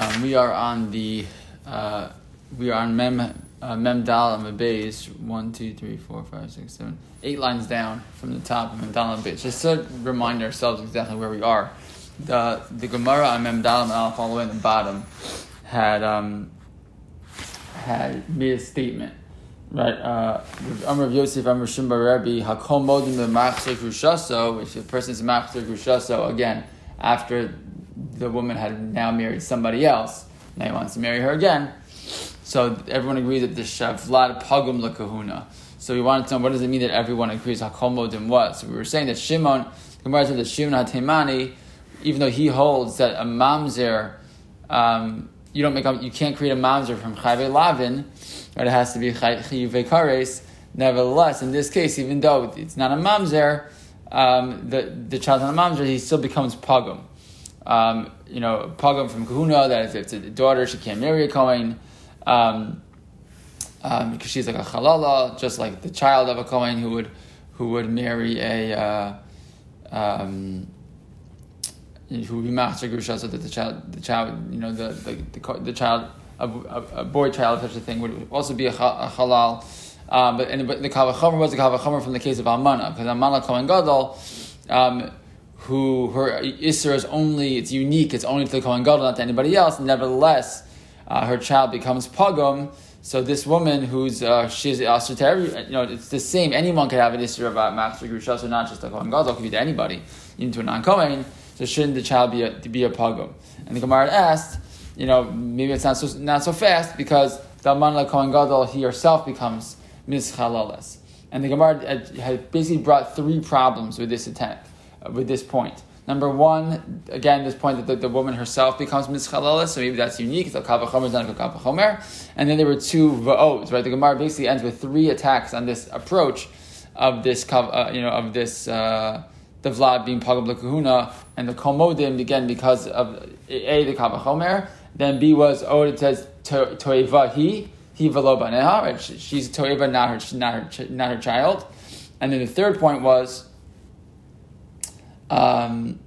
Um, we are on the uh, we are on Mem uh, Mem Dal and Beis one two three four five six seven eight lines down from the top of Mem Dal. Just to remind ourselves exactly where we are. The the Gemara on Mem Dal and all the way in the bottom had um, had made a statement. Right, uh, Amr of Yosef, Amr Shimba Rebbe, Hakol Modim Machzer Grushaso, which the person's Machzer Grushaso, again, after the woman had now married somebody else, now he wants to marry her again. So everyone agrees that the Shavlad Pagum Lakahuna. So we wanted to know what does it mean that everyone agrees Hakol Modim what? So we were saying that Shimon, Gemara said that Shimon HaTemani, even though he holds that a mamzer, um, you don't make a, you can't create a mamzer from Chayve Lavin, right? It has to be Chayve Kares. Nevertheless, in this case, even though it's not a mamzer, um, the the child on a mamzer, he still becomes pagum. Um, you know, pagum from kahuna, that if it's a daughter, she can't marry a kohen. Um, um, because she's like a halala, just like the child of a kohen who would who would marry a uh, um, who would be machzer grusha, so that the child, the child, you know, the the, the, the child, a, a, boy child, such a thing would also be a, a halal. Um, but, and, but the kavachomer was the kavachomer from the case of Amana, because Amana Kohen Gadol, um, who her Isser is only, it's unique, it's only to the Kohen Gadol, not to anybody else. Nevertheless, uh, her child becomes Pagum. So this woman who's uh, she's Asr to every, you know, it's the same. Anyone could have an Isser of uh, Machzer Grusha, so not just a Kohen Gadol, it could be to anybody, even to a non Kohen. So shouldn't the child be a, be a Pagum? And the Gemara asked, you know, maybe it's not so not so fast because the Amana Kohen Gadol he herself becomes mischalalas. And the Gemara had basically brought three problems with this uh, with this point. Number one, again, this point that the, the woman herself becomes mischalalas, so maybe that's unique. It's a kavachomer, it's not a kavachomer. And then there were two va'os, right? The Gemara basically ends with three attacks on this approach of this, uh, you know, of this. Uh, the Vlad being Pagab Kahuna, and the Komodim, again, because of A, the Kavachomer, then B was, oh, it says Toeva he, he velo right? She's toeva, not her, not her, not her child. And then the third point was, um,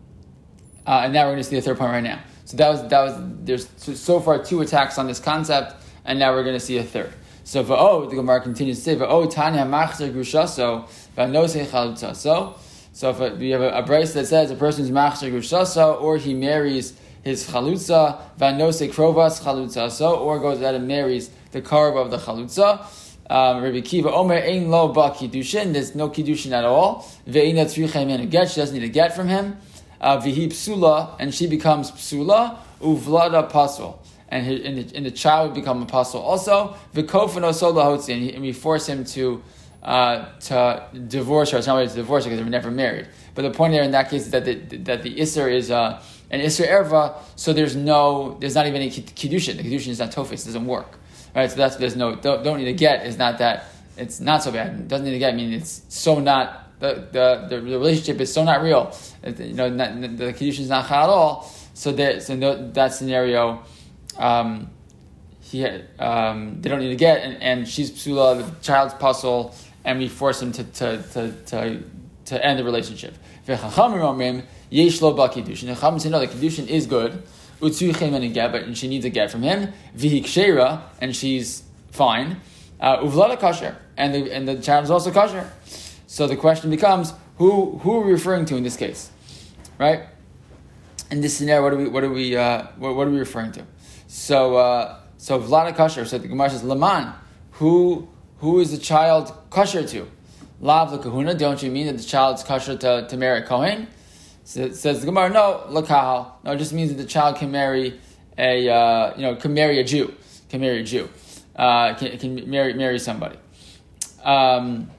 uh, and now we're going to see the third point right now. So that was that was there's so far two attacks on this concept, and now we're going to see a third. So for oh, the Gemara continues to say for oh, tanya machzer grushaso v'anose chalutzaso. So so if we have a, a brisa that says a person's machzer grushaso, or he marries his chalutza v'anose krovas chalutzaso, or goes out and marries the carb of the chalutza. Um, Rabbi Kiva Omer ein lo ba kiddushin. There's no kiddushin at all. Ve'ina tzrichem in a get. She doesn't need a get from him. Uh, Vihi psula, and she becomes psula. Uvlada pasul. And, his, and, the, and the child would become a pasul also. V'kofan osola hotzi, and we force him to uh, to divorce her. It's not really to divorce her because they were never married. But the point there in that case is that the, that the isser is uh, an isser erva, so there's no, there's not even any kiddushin. The kiddushin is not tofis, it doesn't work. Right, so that's there's no don't, don't need to get is not that it's not so bad. It doesn't need to get. I mean, it's so not the the, the relationship is so not real. You know, not, the condition is not high at all. So that so no, that scenario, um, he um, they don't need to get, and, and she's psula, the child's pasul, and we force him to to to to, to end the relationship. Chachamim say no, the kiddushin is good utzuchem and a get, but she needs a get from him. Vihikshera, and she's fine. Uh, uvlada kosher, and the and the child is also kosher. So the question becomes, who who are we referring to in this case, right? In this scenario, what are we what are we uh, what, what, are we referring to? So uh, so vlada kosher. So the Gemara says laman. Who who is the child kosher to? Lav kahuna. Don't you mean that the child is kosher to, to marry Kohen? So says the Gemara, no, lakahal. No, it just means that the child can marry a, uh, you know, can marry a Jew, can marry a Jew, uh, can, can marry marry somebody. Um,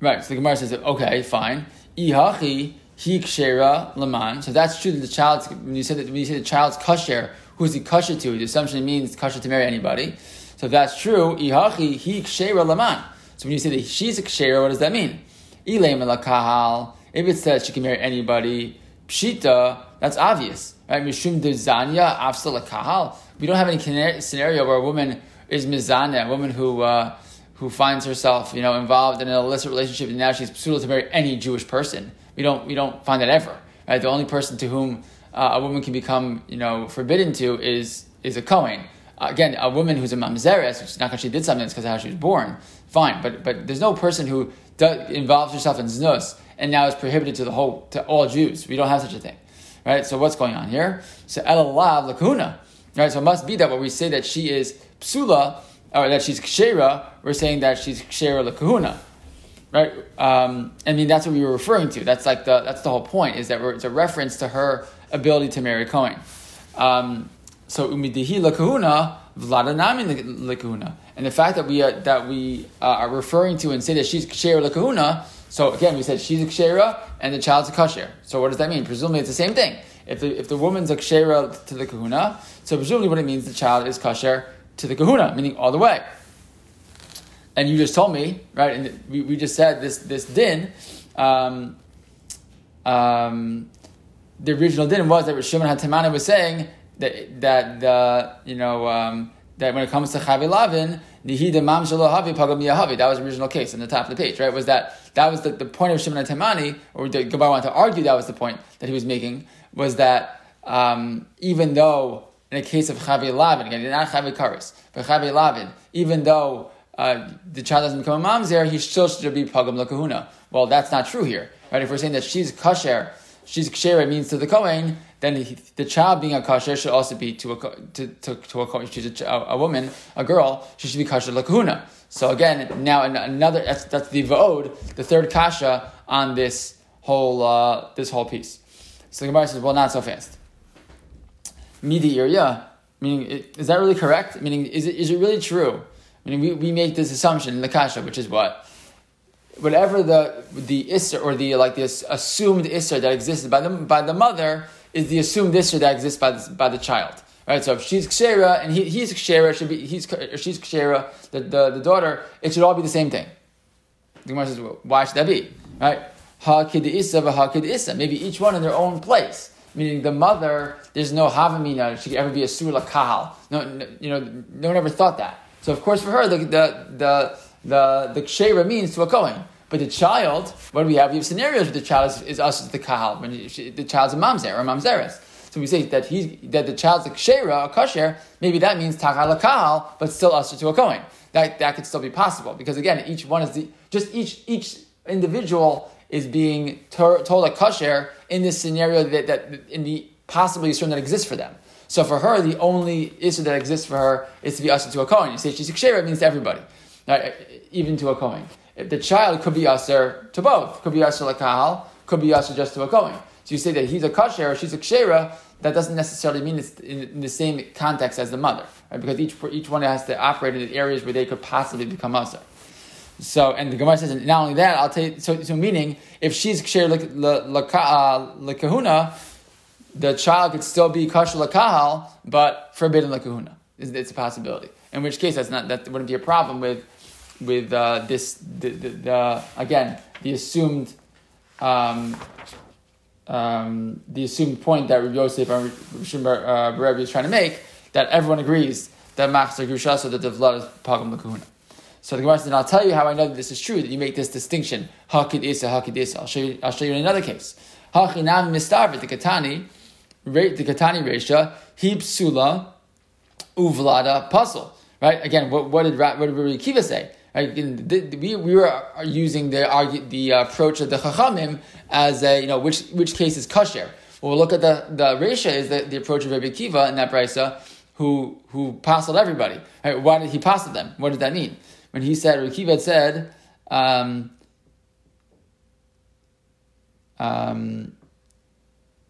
right. So the Gemara says, okay, fine. Ihachi hikshera laman. So that's true that the child's when you say that when you say the child's kasher, who's he kasher to? The assumption means kasher to marry anybody. So if that's true, ihachi hikshera laman. So when you say that she's a kshera, what does that mean? Elemma Kahal if it says she can marry anybody, pshita, that's obvious, right? Mishum dezanya kahal. We don't have any scenario where a woman is mizana, a woman who uh, who finds herself, you know, involved in an illicit relationship, and now she's pseudo to marry any Jewish person. We don't we don't find that ever, right? The only person to whom uh, a woman can become, you know, forbidden to is is a Kohen. Uh, again, a woman who's a mamzeres, which is not because she did something, it's because of how she was born. Fine, but but there's no person who involves herself in znus and now is prohibited to the whole to all Jews. We don't have such a thing, right? So what's going on here? So elalav lakuna, right? So it must be that when we say that she is psula or that she's kshera, we're saying that she's kshera lakuna right? Um, I mean, that's what we were referring to. That's like the that's the whole point is that it's a reference to her ability to marry Cohen. Um, so umidihi lakahuna vladanami lakahuna, and the fact that we uh, that we uh, are referring to and say that she's kshera lakahuna. So again, we said she's a kshera and the child's a kasher. So what does that mean? Presumably, it's the same thing. If the, if the woman's a kshera to the kahuna, so presumably what it means the child is kasher to the kahuna, meaning all the way and you just told me, right? And we, we just said this this din. Um, um, the original din was that Shimon Hatamana was saying that that the you know um, that when it comes to Chavi Lavin, Nihida Mam Havi Pagam. That was the original case on the top of the page, right? Was that that was the, the point of Shimon Hatamani, or the Gemara wanted to argue that was the point that he was making, was that um, even though in a case of Chavi Lavin, again, not Chavi Karis, but Chavi Lavin, even though uh, the child doesn't become a mamzer, he still should be pagam lakahuna. Well, that's not true here, right? If we're saying that she's kasher, she's kasher means to the kohen, then he, the child being a kasher should also be to a to to, to a kohen. She's a, a, woman, a girl. She should be kasher lakahuna. So again, now another that's, that's the vod, the third kasha on this whole uh, this whole piece. So the Gemara says, well, not so fast. Midi area, meaning is that really correct? Meaning, is it is it really true? I mean, we, we make this assumption in the kasha, which is what whatever the the isser or the like this assumed isser that exists by the by the mother is the assumed isser that exists by the, by the child. Right, so if she's kshera and he, he's kshera, should be he's she's kshera, the, the, the daughter, it should all be the same thing. The Gemara says, well, why should that be? Right, ha kid isa ha kid isa. Maybe each one in their own place. Meaning the mother, there's no havamina. She could ever be a surla kahal. No, no, you know, no one ever thought that. So of course for her the the the the, the kshera means to a kohen. But the child, what do we have? We have scenarios where the child is, is us the kahal, when the child's a mamzer or a mamzeres. So we say that he's that the child's a kshera, a kosher. Maybe that means takal kahal, but still us to a kohen. That that could still be possible because again, each one is the just each each individual is being told a kosher in this scenario that, that in the possibly certain that exists for them. So for her, the only issue that exists for her is to be usher to a Kohen. You say she's a Kshera, it means to everybody, even to a Kohen. The child could be usher to both, could be usher like Kahal, could be usher just to a Kohen. So you say that he's a Kasher, she's a Kshera, that doesn't necessarily mean it's in, the same context as the mother, right? Because each, each one has to operate in the areas where they could possibly become usher. So, and the Gemara says, not only that, I'll tell you, so, so meaning, if she's Ksher Lekahuna, uh, the child could still be kosher lakahal, but forbidden lakahuna. Is It's a possibility. In which case, that's not that wouldn't be a problem with with uh, this the, the, the, again the assumed um, um, the assumed point that Rabbi Yosef and Rabbi is trying to make that everyone agrees that machzor grusha so that the Vlad is pagam lakahuna. So the Gemara says, and I'll tell you how I know that this is true, that you make this distinction. Hakid isa, hakid isa. I'll show you, I'll show you in another case. Hachinam mistarvit, the Katani, the Katani Resha, he psula uvlada pasul. Right? Again, what, what did what did Rabbi Kiva say? We, we were using the the approach of the Chachamim as a you know which which case is kasher. Well, we'll look at the the Resha is the, the approach of Rabbi Kiva in that brisa who who passed everybody. Right? Why did he pass them? What did that mean? When he said Rabbi Kiva said. Um, um,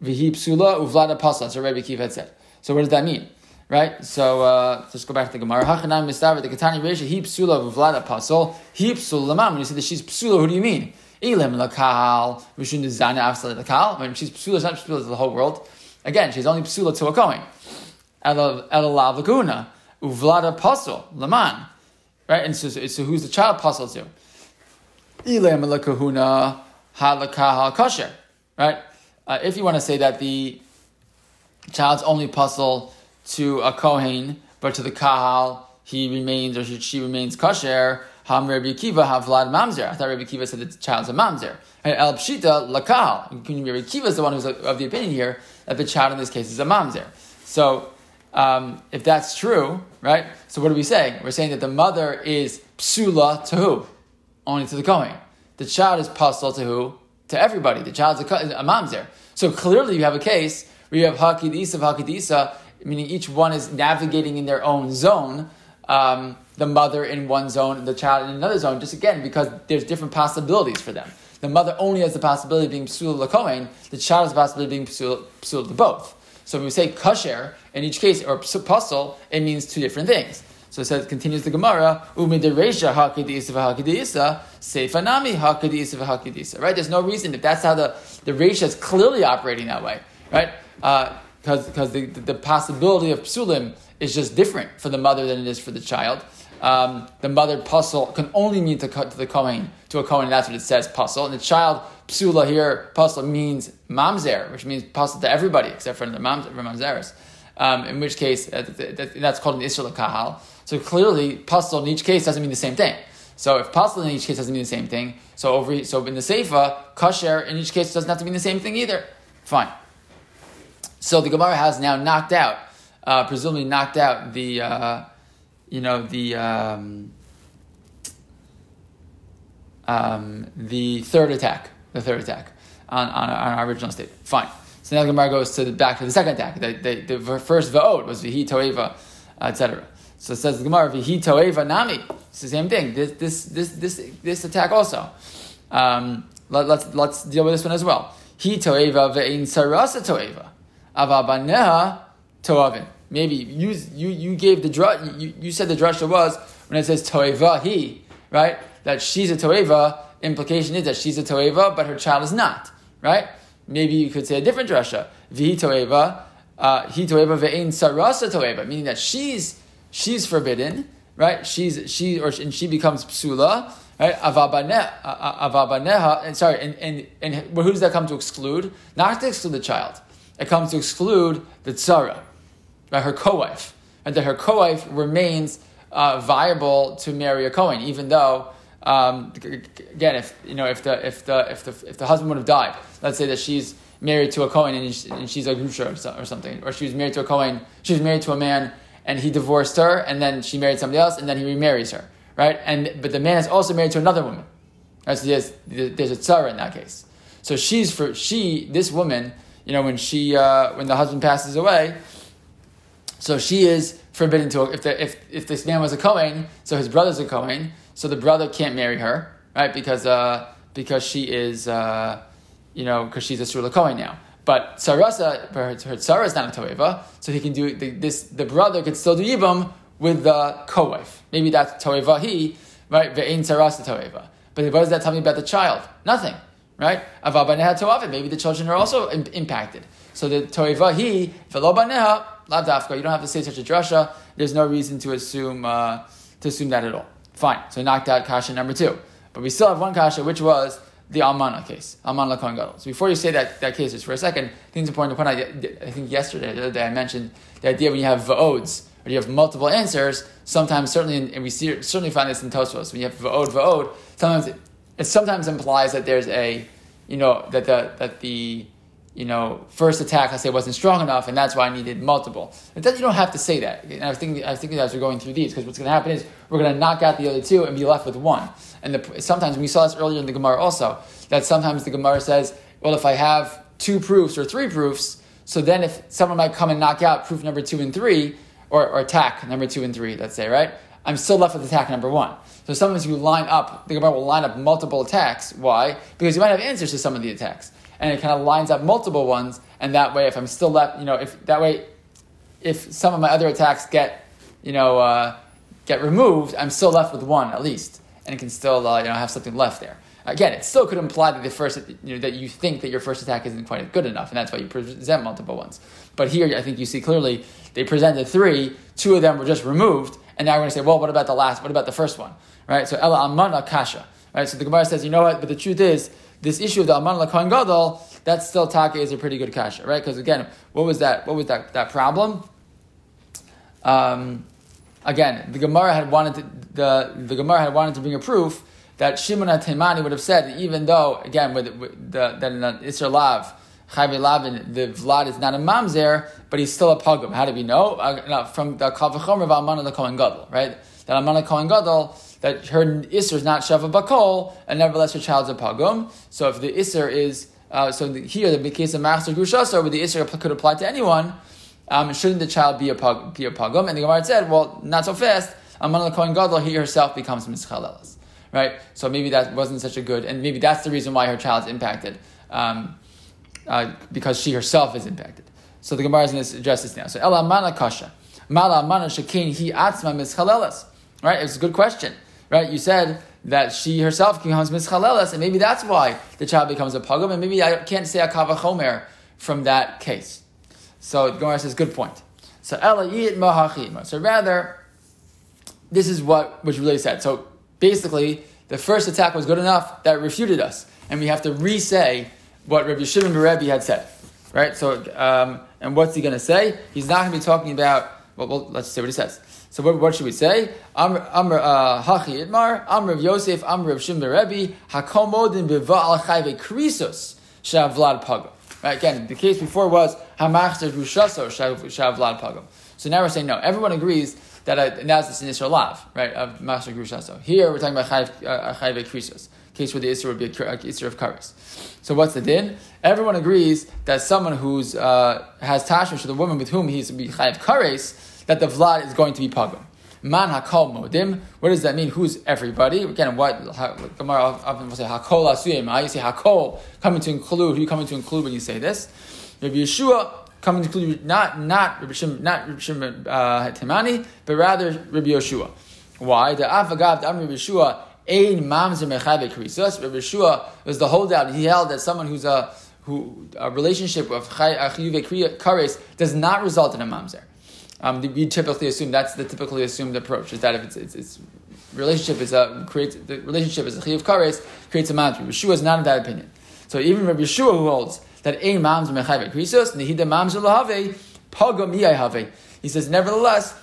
uvlada. So Rabbi Kiva had said. So what does that mean? Right? So uh, let's go back to the Gemara. Hachanam mistaver the Katani Reisha he psula uvlada pasol he psula. When you say that she's psula, who do you mean? Elim lakal vishun dezana afsal lakal. When she's psula, it's not psula to the whole world. Again, she's only psula to a kohen. El laguna uvlada pasol laman. Right? And so, so who's the child pasol to? Elim lakahuna halakah kosher. Right? uh, if you want to say that the child's only pasul to a Kohen, but to the Kahal, he remains or she remains kosher, Ham Rabbi Kiva have Vlad Mamzer. I thought Rabbi Kiva said that the child's a Mamzer. El Pshita Lakal. Rabbi Kiva is the one who's of the opinion here that the child in this case is a mamzer. So um, if that's true, right? So what are we saying? We're saying that the mother is psula to who? Only to the Kohen. The child is pasul to who? To everybody. The child's a, a mamzer. So clearly you have a case where you have hakidisa, hakidisa, meaning each one is navigating in their own zone. Um, the mother in one zone, the child in another zone, just again because there's different possibilities for them. The mother only has the possibility of being psul Kohen, the child has the possibility of being psul, psul to both. So when we say kasher, in each case, or pasul, it means two different things. So it says, continues the Gemara, umidiresha hakidisa v'hakidisa, seifa nami hakidisa v'hakidisa. Right? There's no reason, if that's how the, the Resha is clearly operating that way, right? Because uh, the, the possibility of psulim is just different for the mother than it is for the child. Um, the mother pasul can only mean to, cut to the Kohen, to a Kohen, that's what it says, pasul. And the child, psula here, pasul means mamzer, which means pasul to everybody except for the mamzeres. Um, in which case, uh, that's called an Israel Kahal. So clearly, pasul in each case doesn't mean the same thing. So if puzzle in each case doesn't mean the same thing, so over so in the Seifa, kasher in each case doesn't have to mean the same thing either. Fine. So the Gemara has now knocked out, uh, presumably knocked out the. Uh, you know the um, um, the third attack, the third attack on, on, on our original state. Fine. So now the Gemara goes to the back to the second attack. The, the, the first va'od was vihi toeva, etc. So it says the Gemara vihi toeva nami. It's the same thing. This this this this this attack also. Um, let, us let's, let's deal with this one as well. He toeva ve'in sarasa toeva. Avabaneha toavin. Maybe you you you gave the dra- you, you said the drasha was when it says toeva he right? That she's a toeva implication is that she's a toeva but her child is not right? Maybe you could say a different drasha. Vi toeva uh, he toeva ve'in sarasa toeva meaning that she's she's forbidden right? She's she or and she becomes psula right? Avabaneha and sorry and, and and who does that come to exclude? Not to exclude the child it comes to exclude the tzara by her co-wife, and that her co-wife remains uh, viable to marry a Cohen, even though um, again, if you know, if the if the if the if the husband would have died, let's say that she's married to a Cohen and, and she's a grusha or something, or she was married to a Cohen, she was married to a man and he divorced her, and then she married somebody else, and then he remarries her, right? And but the man is also married to another woman, right? So there's there's a tzara in that case. So she's for she this woman, you know, when she uh, when the husband passes away, so she is forbidden to if the, if if this man was a Kohen, so his brother's a Kohen, so the brother can't marry her, right? Because uh, because she is uh, you know because she's a Sula Kohen now. But Sarasa, her, her Sarah is not a Toeva, so he can do the, this. The brother could still do Yibam with the co-wife. Maybe that's Toeva he, right? Ve'in Sarasa Toeva. But what does that tell me about the child? Nothing, right? Maybe the children are also Im- impacted. So the Toeva he, Velobaneha, Lavdafka, you don't have to say such a drasha. There's no reason to assume uh, to assume that at all. Fine. So knocked out kasha number two. But we still have one kasha, which was the Almana case, Almana Kohen Gadol. So before you say that, that case, just for a second, I think it's important to point out, I think yesterday, the other day, I mentioned the idea when you have va'ods, or you have multiple answers, sometimes, certainly, and we see, certainly find this in Tosfos, when you have va'od, va'od, sometimes it, it sometimes implies that there's a, you know, that the, that the you know, first attack, I say, wasn't strong enough, and that's why I needed multiple. But then you don't have to say that. And I was thinking, I was thinking as we're going through these, because what's going to happen is we're going to knock out the other two and be left with one. And the, sometimes, we saw this earlier in the Gemara also, that sometimes the Gemara says, well, if I have two proofs or three proofs, so then if someone might come and knock out proof number two and three, or, or attack number two and three, let's say, right? I'm still left with attack number one. So sometimes you line up, the Gemara will line up multiple attacks. Why? Because you might have answers to some of the attacks and it kind of lines up multiple ones, and that way, if I'm still left, you know, if that way, if some of my other attacks get, you know, uh, get removed, I'm still left with one at least, and it can still, uh, you know, have something left there. Again, it still could imply that the first, you know, that you think that your first attack isn't quite good enough, and that's why you present multiple ones. But here, I think you see clearly they presented three, two of them were just removed, and now we're going to say, well, what about the last? What about the first one? Right? So Ella Amana Kasha. Right? So the Gemara says, you know what? But the truth is, this issue of the Aman Lakohen Gadol, that still Taka is a pretty good kasha, right? Because again, what was that? What was that, that problem? Um, again, the Gemara had wanted to, the the Gemara had wanted to bring a proof that Shimon Temani would have said even though again with, with the that in Isser Lav Chayve Lavin, the Vlad is not a mamzer, but he's still a pogum. How do we know? Uh, no, from the Kavachomer of Almana the Kohen Gadol, right? That Almana Kohen Gadol, that her Isser is not Shava Bakol, and nevertheless her child's a pogum. So if the Isser is, uh, so the, here, the case of Master Gushasa, where the Isser could apply to anyone, um, shouldn't the child be a, pog, be a pogum? And the Gemara said, well, not so fast. Almana the Kohen Gadol, he herself becomes Mischalelas. Right? So maybe that wasn't such a good, and maybe that's the reason why her child's impacted. Um, uh, because she herself is impacted. So the Gemara is going to address this now. So Ela mana kasha, mala mana shakin he atzma mischalelas. Right, it's a good question. Right, you said that she herself becomes mischalelas, and maybe that's why the child becomes a pogum, and maybe I can't say a kavachomer from that case. So the Gemara says, good point. So Ela yit mahachima. So rather, this is what was really said. So basically, the first attack was good enough that refuted us, and we have to re-say what Rabbi Shimon Rebbe had said, right? So, um, and what's he going to say? He's not going to be talking about. Well, well, let's see what he says. So, what, what should we say? Amr uh, Hachi Itmar Amr Yosef Amr of Shimon Rebbe Hakomodin Biva Al Chayve Krisos Shavlad Pagam. Right? Again, the case before was Hamachzer Rushaso Shavlad Pagam. So now we're saying no. Everyone agrees that uh, now it's the Sinisra right? Of Machzer Grushaso. Here we're talking about Chayve uh, Krisos case where the Isser would be a Isser of Karis. So what's the din? Everyone agrees that someone who's uh, has tashmish to the woman with whom he's be Chayav Kares, that the Vlad is going to be pagum. Man hakol modim. What does that mean? Who's everybody? Again, what Gemara often will say hakol asuyim. You say hakol coming to include. Who you coming to include when you say this? Rabbi Yeshua coming to include not not Rabbi Shimon, not Rabbi Shimon uh, Timani, but rather Rabbi Yeshua. Why? The Afagav the Am Rabbi Yeshua Ein mamzer mechabe krisos. Rabbi Shua was the holdout. He held that someone who's a who a relationship with chayuve kares does not result in a mamzer. Um, we typically assume that's the typically assumed approach is that if it's, it's, it's relationship is a creates the relationship is a chiyuv kares creates a mamzer. Rabbi Shua is not of that opinion. So even Rabbi Shua who holds that ein mamzer mechabe krisos nehida mamzer lahave pagam. He says nevertheless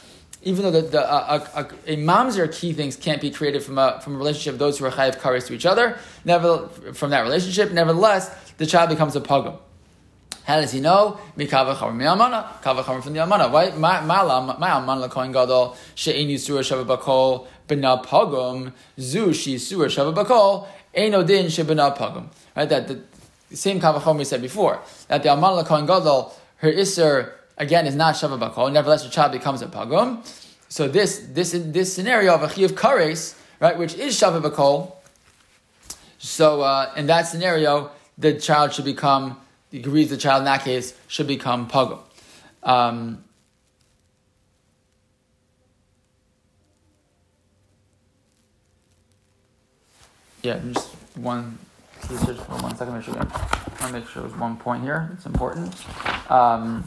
even though the, the, uh, a, a, a mamzer key things can't be created from a, from a relationship of those who are chayiv kares to each other, never, from that relationship, nevertheless, the child becomes a pogum. How does he know? Mikava chamer mi amana, kava chamer from the amana. Why? My my amana kohen gadol she'en yisur shava bakol b'na pogum zu she shava bakol eno din shebena pogum. Right. That the, same kava we said before that the amana kohen gadol her iser again is not Shava Bakol. Nevertheless, the child becomes a Pagum. So this this this scenario of a Chiv Kares, right, which is Shava Bakol. So uh, in that scenario, the child should become he agrees the child in that case should become Pagum. Um, yeah, just one. Search for one second. Make sure. I to make sure there's one point here. It's important. Um,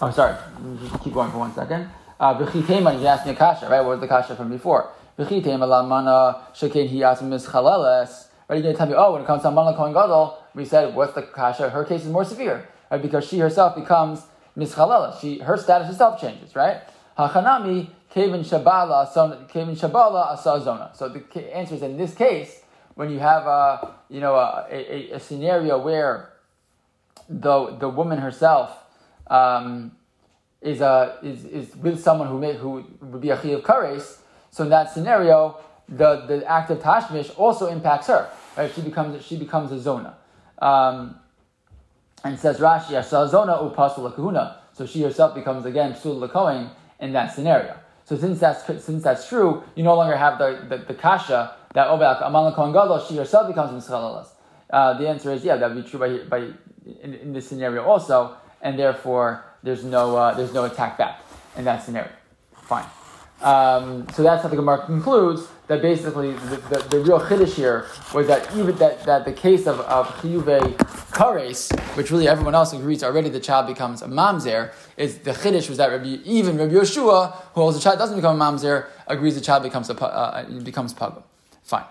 Oh, sorry. Just keep going for one second. Uh, you asked me a kasha, right? What was the kasha from before? lamana shekin he asked mischaleles. Right? You're going to tell me, oh, when it comes to Amana Kohen Gadol, we said, what's the kasha? Her case is more severe, right? Because she herself becomes mischaleles. She, her status herself changes, right? Hachanami kevin shabala kevin shabala asazona. So the answer is in this case, when you have a, you know, a, a, a scenario where the, the woman herself um, is, a, is, is with someone who, may, who would be a of kares, so in that scenario, the, the act of tashmish also impacts her. Right? She becomes she becomes a zona. Um, and says Rashi, zona upasul kahuna. So she herself becomes again psul lakoin in that scenario. So since that's since that's true, you no longer have the, the, the kasha that obak amal kohen gadol. She herself becomes mischalalas. Uh, the answer is yeah, that would be true by, by in, in this scenario also and therefore there's no uh, there's no attack back in that scenario. Fine. Um, so that's how the Gemara concludes that basically the, the, the, real chiddush here was that even that, that the case of, of chiyuve kares, which really everyone else agrees already the child becomes a mamzer, is the chiddush was that Rabbi, even Rabbi Yeshua, who holds the child doesn't become a mamzer, agrees the child becomes a uh, becomes pagum. Fine.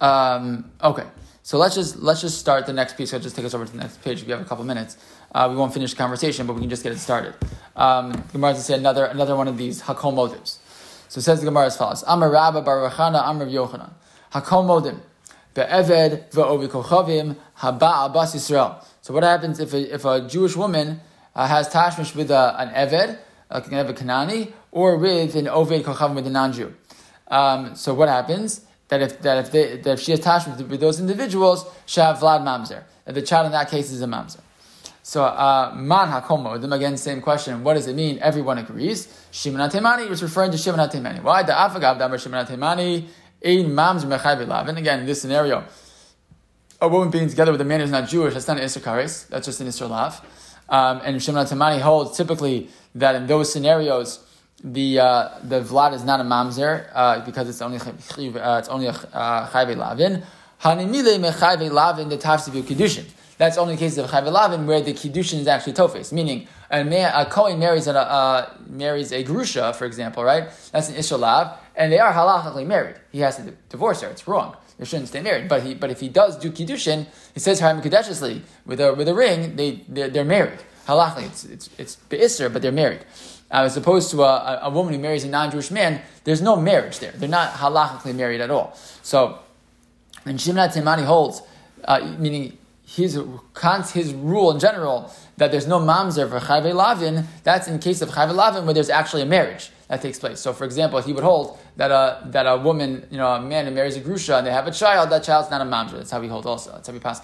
Um, okay. So let's just let's just start the next piece. So just take us over to the next page if you have a couple minutes. Uh, we won't finish the conversation, but we can just get it started. Um, Gemara to say another another one of these hakol modim. So it says the Gemara as follows: I'm Amar Rabba Rachana Amar Yochanan hakol modim be'eved ve'ovi kochavim haba abbas Yisrael. So what happens if a, if a Jewish woman uh, has tashmish with a, an eved, like an eved Kanani, or with an oved kochavim with a non-Jew? Um, so what happens? That if that if, they, that if she has tashmish with those individuals, she have vlad mamzer. That the child in that case is a mamzer. So uh, man hakomo. Them again, same question. What does it mean? Everyone agrees. Shimon Temani is referring to Shimon Temani. Why the afagav damar Shimon Temani ein mamzer mechayv lavin? Again, in this scenario, a woman being together with a man who's not Jewish, that's not an Isser that's just an Isser Um, and Shimon Tamani holds typically that in those scenarios, the uh, the vlad is not a mamzer uh, because it's only uh, it's only a uh, chayve lavin. Hanimile mechayve lavin the tafsibu kiddushin. That's only in cases of chayve lavin where the kiddushin is actually tofes, meaning a, man, a kohen marries a uh, marries a grusha, for example, right? That's an isha lav, and they are halachically married. He has to divorce her. It's wrong. They shouldn't stay married. But he, but if he does do kiddushin, it says harim kadeshesli with a with a ring. They they're, they're married. Halachically, it's it's it's beisr, but they're married. Uh, as opposed to a, a, woman who marries a non-Jewish man, there's no marriage there. They're not halachically married at all. So, and Shimon Timani holds, uh, meaning his his rule in general that there's no mamzer for chayve lavin. That's in case of chayve lavin where there's actually a marriage that takes place. So, for example, he would hold that a that a woman, you know, a man who marries a grusha and they have a child, that child's not a mamzer. That's how he holds also. That's how we pass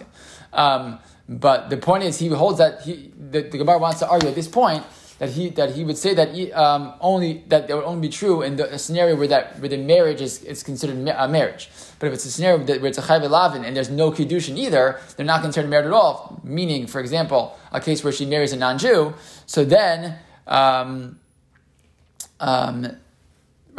um, But the point is, he holds that he the, the Gemara wants to argue at this point that he that he would say that um, only that that would only be true in the scenario where that where the marriage is, is considered a marriage. But if it's a scenario where it's a chayve lavin and there's no kiddushin either, they're not considered married at all. Meaning, for example, a case where she marries a non-Jew, so then. Um, um,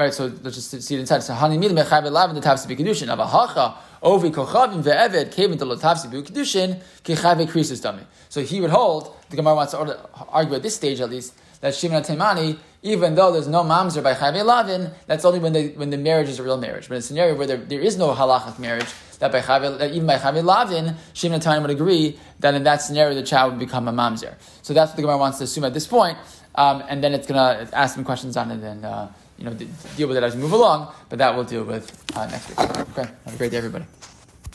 right, so let's just see it inside. So hani mil mechayve lavin the tavsi b'kedushin. Avahacha ovi kochavim ve'eved came into kechayve krisus dami. So he would hold. The Gemara wants to argue at this stage at least that Shimon Taimani, even though there's no mamzer by chayve lavin, that's only when the when the marriage is a real marriage. But in a scenario where there, there is no halachic marriage, that by chayve, that even by chayve lavin, Shimon Taimani would agree that in that scenario the child would become a mamzer. So that's what the Gemara wants to assume at this point um, and then it's going to ask some questions on it and uh, you know deal with it as we move along. But that we'll deal with uh, next week. Okay, have a great day, everybody.